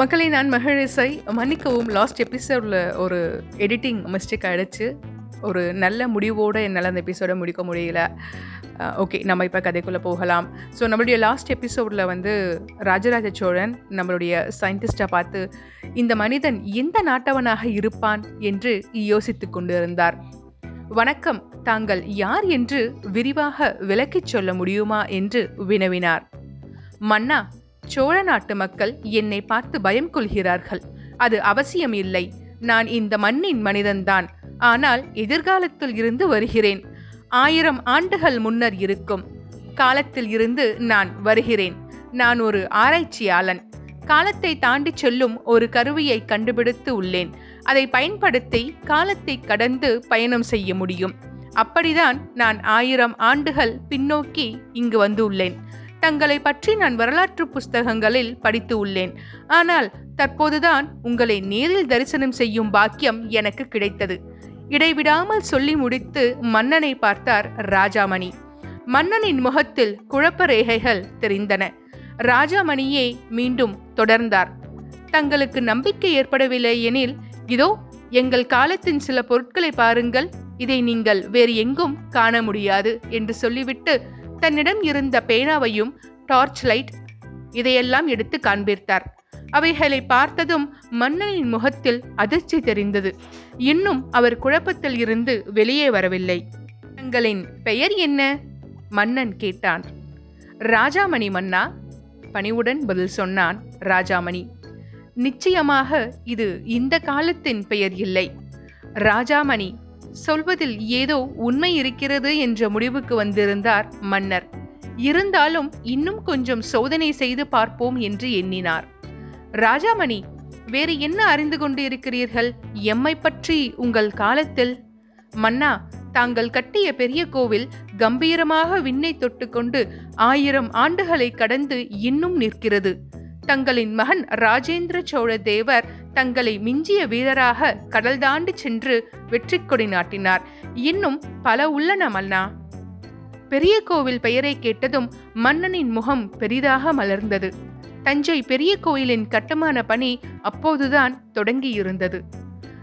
மக்களை நான் மகிழிசை மன்னிக்கவும். லாஸ்ட் எபிசோடில் ஒரு எடிட்டிங் மிஸ்டேக் ஆகிடுச்சு ஒரு நல்ல முடிவோடு என்னால் அந்த எபிசோடை முடிக்க முடியல. ஓகே நம்ம இப்போ கதைக்குள்ளே போகலாம். ஸோ நம்மளுடைய லாஸ்ட் எபிசோடில் வந்து ராஜராஜ சோழன் நம்மளுடைய சயின்டிஸ்ட்டை பார்த்து இந்த மனிதன் எந்த நாட்டவனாக இருப்பான்? என்று யோசித்து கொண்டிருந்தார். வணக்கம் தாங்கள் யார் என்று விரிவாக விளக்கிச் சொல்ல முடியுமா? என்று வினவினார். மன்னா சோழ நாட்டு மக்கள் என்னை பார்த்து பயம் கொள்கிறார்கள். அது அவசியம் இல்லை. நான் இந்த மண்ணின் மனிதன்தான். ஆனால் எதிர்காலத்தில் இருந்து வருகிறேன். ஆயிரம் ஆண்டுகள் முன்னர் இருக்கும். காலத்தில் இருந்து நான் வருகிறேன். நான் ஒரு ஆராய்ச்சியாளன். காலத்தை தாண்டி செல்லும் ஒரு கருவியை கண்டுபிடித்து உள்ளேன். அதை பயன்படுத்தி காலத்தை கடந்து பயணம் செய்ய முடியும். அப்படிதான் நான் ஆயிரம் ஆண்டுகள் பின்னோக்கி இங்கு வந்து உள்ளேன் தங்களை பற்றி நான் வரலாற்று புஸ்தகங்களில் படித்து உள்ளேன். ஆனால் தற்போதுதான் உங்களை நேரில் தரிசனம் செய்யும் பாக்கியம் எனக்கு கிடைத்தது. இடைவிடாமல் சொல்லி முடித்து மன்னனை பார்த்தார் ராஜாமணி. மன்னனின் முகத்தில் குழப்ப ரேகைகள் தெரிந்தன. ராஜாமணியே மீண்டும் தொடர்ந்தார். தங்களுக்கு நம்பிக்கை ஏற்படவில்லை எனில் இதோ எங்கள் காலத்தின் சில பொருட்களை பாருங்கள். இதை நீங்கள் வேறு எங்கும் காண முடியாது என்று சொல்லிவிட்டு தன்னிடம் இருந்த பேனாவையும் டார்ச் லைட் இதையெல்லாம் எடுத்து காண்பித்தார். அவைகளை பார்த்ததும் மன்னனின் முகத்தில் அதிர்ச்சி தெரிந்தது. இன்னும் அவர் குழப்பத்தில் இருந்து வெளியே வரவில்லை. தங்களின் பெயர் என்ன? மன்னன் கேட்டான். ராஜாமணி மன்னா? பணிவுடன் பதில் சொன்னான் ராஜாமணி. நிச்சயமாக இது இந்த காலத்தின் பெயர் இல்லை. ராஜாமணி சொல்வதில் ஏதோ உண்மை இருக்கிறது என்ற முடிவுக்கு வந்திருந்தார் மன்னர். இருந்தாலும் இன்னும் கொஞ்சம் சோதனை செய்து பார்ப்போம் என்று எண்ணினார். ராஜாமணி வேறு என்ன அறிந்து கொண்டு இருக்கிறீர்கள் எம்மை பற்றி உங்கள் காலத்தில்? மன்னா தாங்கள் கட்டிய பெரிய கோவில் கம்பீரமாக விண்ணை தொட்டுக்கொண்டு ஆயிரம் ஆண்டுகளை கடந்து இன்னும் நிற்கிறது. தங்களின் மகன் ராஜேந்திர சோழ தேவர் தங்களை மிஞ்சிய வீரராக கடல் தாண்டி சென்று வெற்றி கொடி நாட்டினார். இன்னும் பல உள்ளன மன்னா. பெரிய கோவில் பெயரை கேட்டதும் மன்னனின் முகம் பெரிதாக மலர்ந்தது. தஞ்சை பெரிய கோயிலின் கட்டுமான பணி அப்போதுதான் தொடங்கியிருந்தது.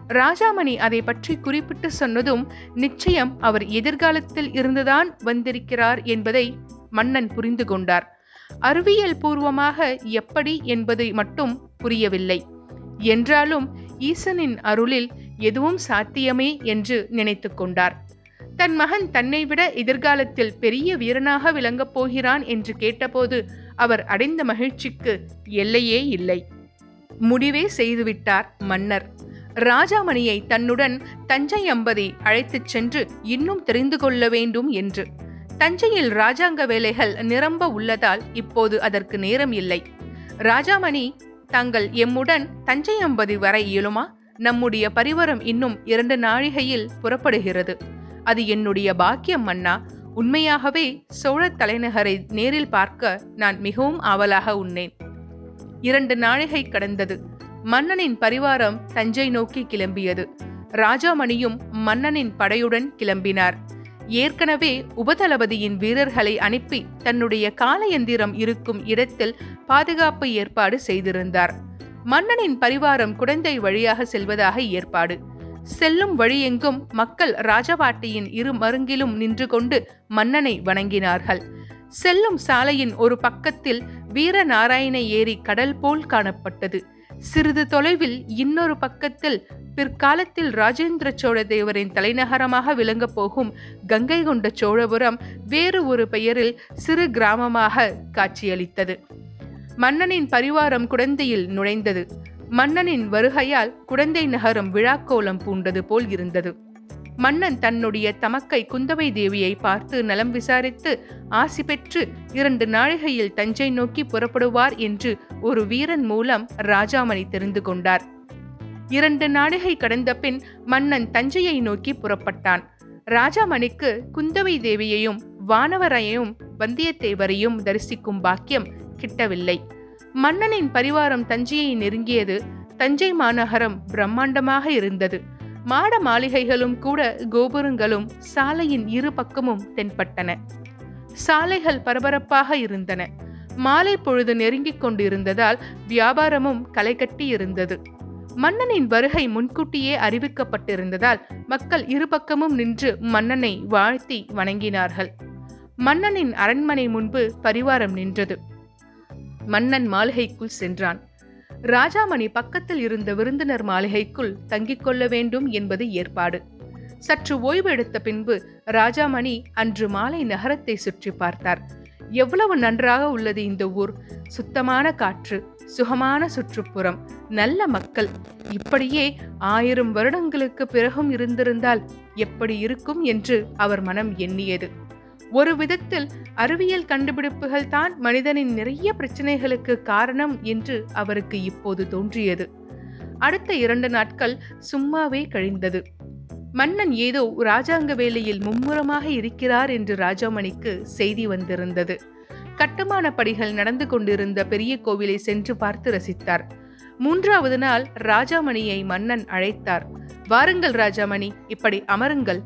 ராஜாமணி அதை பற்றி குறிப்பிட்டு சொன்னதும் நிச்சயம் அவர் எதிர்காலத்தில் இருந்துதான் வந்திருக்கிறார் என்பதை மன்னன் புரிந்து கொண்டார். அறிவியல் பூர்வமாக எப்படி என்பதை மட்டும் புரியவில்லை. என்றாலும் ஈசனின் அருளில் எதுவும் சாத்தியமே என்று நினைத்து கொண்டார். தன் மகன் தன்னை விட எதிர்காலத்தில் பெரிய வீரனாக விளங்கப் போகிறான் என்று கேட்டபோது அவர் அடைந்த மகிழ்ச்சிக்கு எல்லையே இல்லை. முடிவே செய்துவிட்டார் மன்னர். ராஜாமணியை தன்னுடன் தஞ்சை அம்பதி அழைத்துச் சென்று இன்னும் தெரிந்து கொள்ள வேண்டும் என்று. தஞ்சையில் ராஜாங்க வேலைகள் நிரம்ப உள்ளதால் இப்போது அதற்கு நேரம் இல்லை. ராஜாமணி தாங்கள் எம்முடன் தஞ்சை அம்பதி வர இயலுமா? நம்முடைய பரிவரம் இன்னும் இரண்டு நாழிகையில் புறப்படுகிறது. அது என்னுடைய பாக்கியம் மன்னா உண்மையாகவே சோழ தலைநகரை நேரில் பார்க்க நான் மிகவும் ஆவலாக உண்ணேன். இரண்டு நாழிகை கடந்தது. மன்னனின் பரிவாரம் தஞ்சை நோக்கி கிளம்பியது. ராஜாமணியும் மன்னனின் படையுடன் கிளம்பினார். ஏற்கனவே உபதளபதியின் வீரர்களை அனுப்பி தன்னுடைய காலயந்திரம் இருக்கும் இடத்தில் பாதுகாப்பு ஏற்பாடு செய்திருந்தார். மன்னனின் பரிவாரம் குடந்தை வழியாக செல்வதாக ஏற்பாடு. செல்லும் வழியெங்கும் மக்கள் ராஜபாட்டியின் இரு மருங்கிலும் நின்று கொண்டு மன்னனை வணங்கினார்கள். செல்லும் சாலையின் ஒரு பக்கத்தில் வீரநாராயண ஏரி கடல் போல் காணப்பட்டது. சிறிது தொலைவில் இன்னொரு பக்கத்தில் பிற்காலத்தில் ராஜேந்திர சோழ தேவரின் தலைநகரமாக விளங்கப் போகும் கங்கை கொண்ட சோழபுரம் வேறு ஒரு பெயரில் சிறு கிராமமாக காட்சியளித்தது. மன்னனின் பரிவாரம் குடந்தையில் நுழைந்தது. மன்னனின் வருகையால் குடந்தை நகரம் விழாக்கோலம் பூண்டது போல் இருந்தது. மன்னன் தன்னுடைய தமக்கை குந்தவை தேவியை பார்த்து நலம் விசாரித்து ஆசி பெற்று இரண்டு நாழிகையில் தஞ்சை நோக்கி புறப்படுவார் என்று ஒரு வீரன் மூலம் ராஜாமணி தெரிந்து கொண்டார். இரண்டு நாழிகை கடந்த பின் மன்னன் தஞ்சையை நோக்கி புறப்பட்டான். ராஜாமணிக்கு குந்தவை தேவியையும் வானவரையும் வந்தியத்தேவரையும் தரிசிக்கும் பாக்கியம் கிட்டவில்லை. மன்னனின் பரிவாரம் தஞ்சையை நெருங்கியது தஞ்சை மாநகரம் பிரம்மாண்டமாக இருந்தது. மாட மாளிகைகளும் கூட கோபுரங்களும் சாலையின் இரு பக்கமும் தென்பட்டன. சாலைகள் பரபரப்பாக இருந்தன. மாலை பொழுது நெருங்கிக் கொண்டிருந்ததால் வியாபாரமும் களைகட்டி இருந்தது. மன்னனின் வருகை முன்கூட்டியே அறிவிக்கப்பட்டிருந்ததால் மக்கள் இருபக்கமும் நின்று மன்னனை வாழ்த்தி வணங்கினார்கள். மன்னனின் அரண்மனை முன்பு பரிவாரம் நின்றது. மன்னன் மாளிகைக்குள் சென்றான். ராஜாமணி பக்கத்தில் இருந்த விருந்தினர் மாளிகைக்குள் தங்கிக் கொள்ள வேண்டும் என்பது ஏற்பாடு. சற்று ஓய்வு எடுத்த பின்பு ராஜாமணி அன்று மாலை நகரத்தை சுற்றி பார்த்தார். எவ்வளவு நன்றாக உள்ளது இந்த ஊர். சுத்தமான காற்று சுகமான சுற்றுப்புறம் நல்ல மக்கள். இப்படியே ஆயிரம் வருடங்களுக்கு பிறகும் இருந்திருந்தால் எப்படி இருக்கும் என்று அவர் மனம் எண்ணியது. ஒரு விதத்தில் அறிவியல் கண்டுபிடிப்புகள் தான் மனிதனின் நிறைய பிரச்சனைகளுக்கு காரணம் என்று அவருக்கு இப்போது தோன்றியது. அடுத்த இரண்டு நாட்கள் சும்மாவே கழிந்தது. மன்னன் ஏதோ ராஜாங்க வேலையில் மும்முரமாக இருக்கிறார் என்று ராஜாமணிக்கு செய்தி வந்திருந்தது. கட்டுமான படிகள் நடந்து கொண்டிருந்த பெரிய கோவிலை சென்று பார்த்து ரசித்தார். மூன்றாவது நாள் ராஜாமணியை மன்னன் அழைத்தார். வாருங்கள் ராஜாமணி இப்படி அமருங்கள்.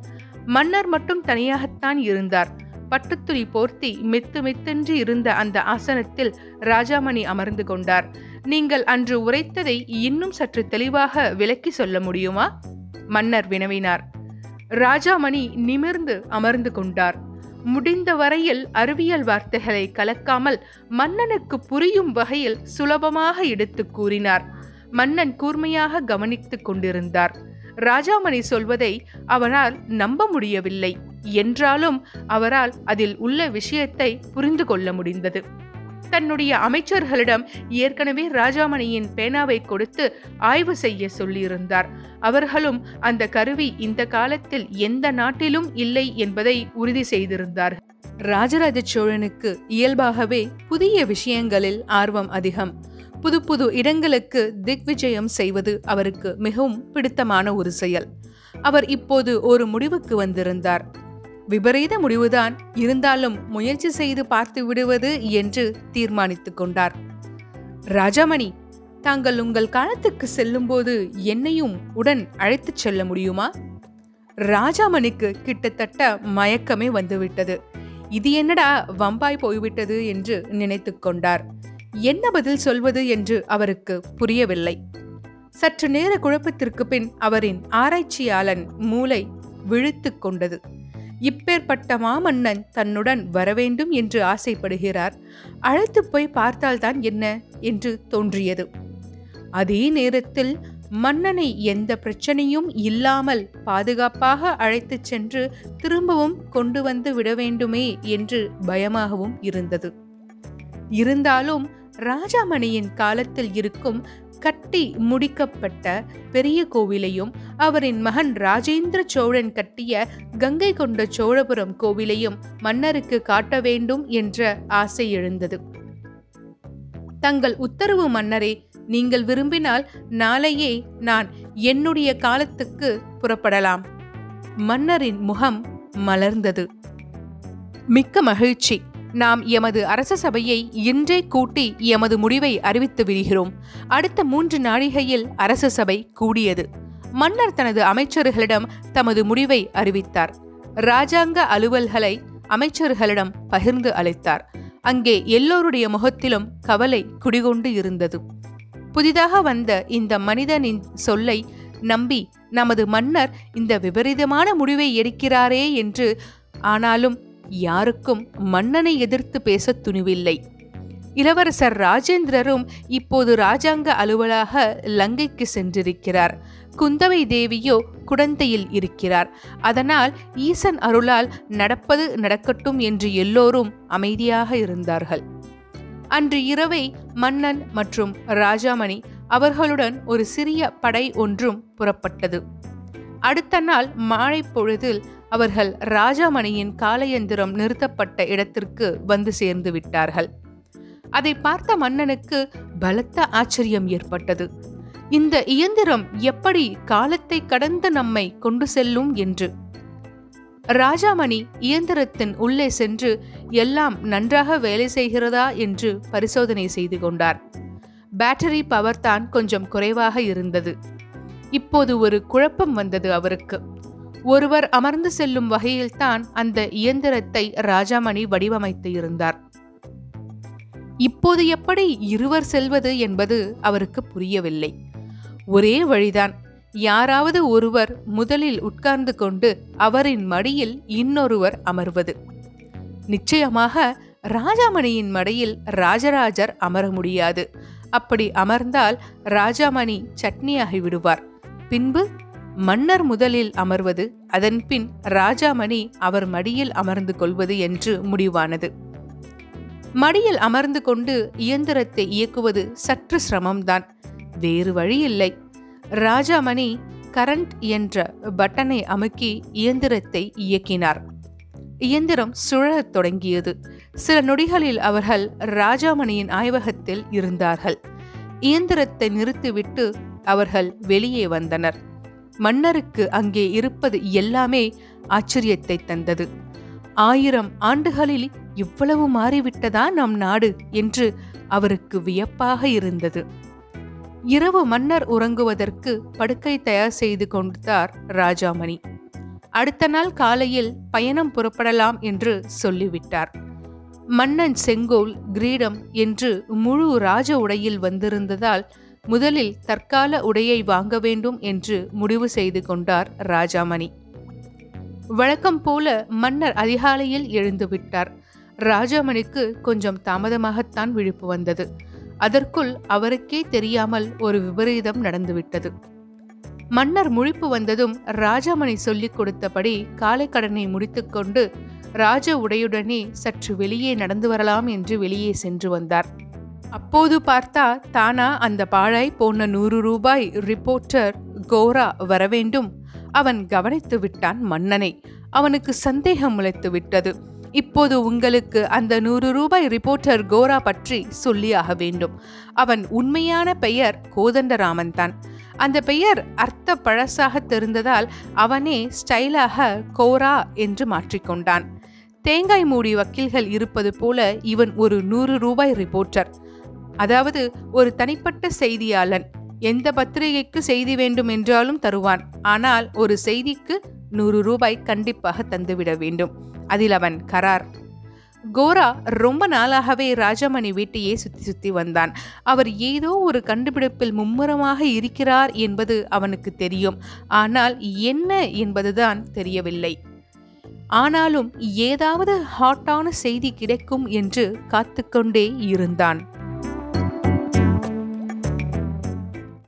மன்னர் மட்டும் தனியாகத்தான் இருந்தார். பட்டுத்துணி போர்த்தி மெத்து மெத்தென்று இருந்த அந்த ஆசனத்தில் ராஜாமணி அமர்ந்து கொண்டார். நீங்கள் அன்று உரைத்ததை இன்னும் சற்று தெளிவாக விளக்கி சொல்ல முடியுமா? மன்னர் வினவினார். ராஜாமணி நிமிர்ந்து அமர்ந்து கொண்டார். முடிந்த வரையில் அறிவியல் வார்த்தைகளை கலக்காமல் மன்னனுக்கு புரியும் வகையில் சுலபமாக எடுத்து கூறினார். மன்னன் கூர்மையாக கவனித்துக் கொண்டிருந்தார். ராஜாமணி சொல்வதை அவனால் நம்ப முடியவில்லை. என்றாலும் அவரால் அதில் உள்ள விஷயத்தை புரிந்து கொள்ள முடிந்தது. தன்னுடைய அமைச்சர்களிடம் ஏற்கனவே ராஜாமணியின் பேனாவை கொடுத்து ஆய்வு செய்ய சொல்லியிருந்தார். அவர்களும் அந்த கருவி இந்த காலத்தில் எந்த நாட்டிலும் இல்லை என்பதை உறுதி செய்திருந்தார் ராஜராஜ சோழனுக்கு இயல்பாகவே புதிய விஷயங்களில் ஆர்வம் அதிகம். புது புது இடங்களுக்கு திக்விஜயம் செய்வது அவருக்கு மிகவும் பிடித்தமான ஒரு செயல். அவர் இப்போது ஒரு முடிவுக்கு வந்திருந்தார். விபரீத முடிவுதான் இருந்தாலும் முயற்சி செய்து பார்த்து விடுவது என்று தீர்மானித்துக் கொண்டார். ராஜாமணி தாங்கள் உங்கள் காலத்துக்கு செல்லும்போது என்னையும் உடன் அழைத்துச் செல்ல முடியுமா? ராஜாமணிக்கு கிட்டத்தட்ட மயக்கமே வந்துவிட்டது. இது என்னடா வம்பாய் போய்விட்டது என்று நினைத்து கொண்டார். என்ன பதில் சொல்வது என்று அவருக்கு புரியவில்லை. சற்று நேர குழப்பத்திற்கு பின் அவரின் ஆராய்ச்சியாளன் மூளை விழித்து கொண்டது. இப்பேற்பட்ட மாமன்னன் தன்னுடன் வரவேண்டும் என்று ஆசைப்படுகிறார். அழைத்து போய் பார்த்தால்தான் என்ன? என்று தோன்றியது. அதே நேரத்தில் மன்னனை எந்த பிரச்சனையும் இல்லாமல் பாதுகாப்பாக அழைத்துச் சென்று திரும்பவும் கொண்டு வந்து விட வேண்டுமே என்று பயமாகவும் இருந்தது. இருந்தாலும் ராஜாமணியின் காலத்தில் இருக்கும் கட்டி முடிக்கப்பட்ட பெரிய கோவிலையும் அவரின் மகன் ராஜேந்திர சோழன் கட்டிய கங்கை கொண்ட சோழபுரம் கோவிலையும் மன்னருக்கு காட்ட வேண்டும் என்ற ஆசை எழுந்தது. தங்கள் உத்தரவு மன்னரே நீங்கள் விரும்பினால் நாளையே நான் என்னுடைய காலத்துக்கு புறப்படலாம். மன்னரின் முகம் மலர்ந்தது. மிக்க மகிழ்ச்சி. நாம் எமது அரச சபையை இன்றே கூட்டி எமது முடிவை அறிவித்து விடுகிறோம். அடுத்த மூன்று நாழிகையில் அரச சபை கூடியது. மன்னர் தனது அமைச்சர்களிடம் தமது முடிவை அறிவித்தார். ராஜாங்க அலுவல்களை அமைச்சர்களிடம் பகிர்ந்து அளித்தார். அங்கே எல்லோருடைய முகத்திலும் கவலை குடிகொண்டு இருந்தது. புதிதாக வந்த இந்த மனிதனின் சொல்லை நம்பி நமது மன்னர் இந்த விபரீதமான முடிவை எடுக்கிறாரே என்று ஆனாலும் யாருக்கும் மன்னனை எதிர்த்து பேச துணிவில்லை. இளவரசர் ராஜேந்திரரும் இப்போது ராஜாங்க அலுவலாக லங்கைக்கு சென்றிருக்கிறார். குந்தவை தேவியோ குடந்தையில் இருக்கிறார். அதனால் ஈசன் அருளால் நடப்பது நடக்கட்டும் என்று எல்லோரும் அமைதியாக இருந்தார்கள். அன்று இரவை மன்னன் மற்றும் ராஜாமணி அவர்களுடன் ஒரு சிறிய படை ஒன்றும் புறப்பட்டது. அடுத்த நாள் மாலை பொழுதில் அவர்கள் ராஜாமணியின் காலயந்திரம் நிறுத்தப்பட்ட இடத்திற்கு வந்து சேர்ந்து விட்டார்கள். அதை பார்த்த மன்னனுக்கு பலத்த ஆச்சரியம் ஏற்பட்டது. இந்த இயந்திரம் எப்படி காலத்தை கடந்து நம்மை கொண்டு செல்லும் என்று. ராஜாமணி இயந்திரத்தின் உள்ளே சென்று எல்லாம் நன்றாக வேலை செய்கிறதா என்று பரிசோதனை செய்து கொண்டார். பேட்டரி பவர் தான் கொஞ்சம் குறைவாக இருந்தது. இப்போது ஒரு குழப்பம் வந்தது அவருக்கு. ஒருவர் அமர்ந்து செல்லும் வகையில்தான் அந்த இயந்திரத்தை ராஜாமணி வடிவமைத்து இருந்தார். இப்போது எப்படி இருவர் செல்வது என்பது அவருக்கு புரியவில்லை. ஒரே வழிதான். யாராவது ஒருவர் முதலில் உட்கார்ந்து கொண்டு அவரின் மடியில் இன்னொருவர் அமர்வது. நிச்சயமாக ராஜாமணியின் மடியில் ராஜராஜர் அமர முடியாது. அப்படி அமர்ந்தால் ராஜாமணி சட்னியாகி விடுவார். பின்பு மன்னர் முதலில் அமர்வது அதன்பின் ராஜாமணி அவர் மடியில் அமர்ந்து கொள்வது என்று முடிவானது. மடியில் அமர்ந்து கொண்டு இயந்திரத்தை இயக்குவது சற்று சிரமம்தான். வேறு வழி இல்லை ராஜாமணி கரண்ட் என்ற பட்டனை அமுக்கி இயந்திரத்தை இயக்கினார். இயந்திரம் சுழலத் தொடங்கியது. சில நொடிகளில் அவர்கள் ராஜாமணியின் ஆய்வகத்தில் இருந்தார்கள். இயந்திரத்தை நிறுத்திவிட்டு அவர்கள் வெளியே வந்தனர். மன்னருக்கு அங்கே இருப்பது எல்லாமே ஆச்சரியத்தை தந்தது. ஆயிரம் ஆண்டுகளில் இவ்வளவு மாறிவிட்டதா நம் நாடு? என்று அவருக்கு வியப்பாக இருந்தது. இரவு மன்னர் உறங்குவதற்கு படுக்கை தயார் செய்து கொண்டார் ராஜாமணி. அடுத்த நாள் காலையில் பயணம் புறப்படலாம் என்று சொல்லிவிட்டார். மன்னன் செங்கோல் கிரீடம் என்று முழு ராஜ உடையில் வந்திருந்ததால் முதலில் தற்கால உடையை வாங்க வேண்டும் என்று முடிவு செய்து கொண்டார் ராஜாமணி. வழக்கம் போல மன்னர் அதிகாலையில் எழுந்துவிட்டார் ராஜாமணிக்கு கொஞ்சம் தாமதமாகத்தான் விழிப்பு வந்தது. அதற்குள் அவருக்கே தெரியாமல் ஒரு விபரீதம் நடந்துவிட்டது மன்னர் முழிப்பு வந்ததும் ராஜாமணி சொல்லிக் கொடுத்தபடி காலை கடனை முடித்துக்கொண்டு ராஜ உடையுடனே சற்று வெளியே நடந்து வரலாம் என்று வெளியே சென்று வந்தார். அப்போது பார்த்தா தானா அந்த பாழாய் போன நூறு ரூபாய் ரிப்போர்ட்டர் கோரா வரவேண்டும். அவன் கவனித்து விட்டான் மன்னனை. அவனுக்கு சந்தேகம் முளைத்து விட்டது. இப்போது உங்களுக்கு அந்த நூறு ரூபாய் ரிப்போர்ட்டர் கோரா பற்றி சொல்லியாக வேண்டும். அவன் உண்மையான பெயர் கோதண்டராமன் தான். அந்த பெயர் அர்த்த பழசாக தெரிந்ததால் அவனே ஸ்டைலாக கோரா என்று மாற்றிக்கொண்டான் தேங்காய் மூடி வக்கீல்கள் இருப்பது போல இவன் ஒரு நூறு ரூபாய் ரிப்போர்ட்டர் அதாவது ஒரு தனிப்பட்ட செய்தியாளன் எந்த பத்திரிகைக்கு செய்தி வேண்டும் என்றாலும் தருவான். ஆனால் ஒரு செய்திக்கு நூறு ரூபாய் கண்டிப்பாக தந்துவிட வேண்டும். அதில் அவன் கரார். கோரா ரொம்ப நாளாகவே ராஜமணி வீட்டையே சுத்தி சுத்தி வந்தான். அவர் ஏதோ ஒரு கண்டுபிடிப்பில் மும்முரமாக இருக்கிறார் என்பது அவனுக்கு தெரியும். ஆனால் என்ன என்பதுதான் தெரியவில்லை. ஆனாலும் ஏதாவது ஹாட்டான செய்தி கிடைக்கும் என்று காத்துக்கொண்டே இருந்தான்.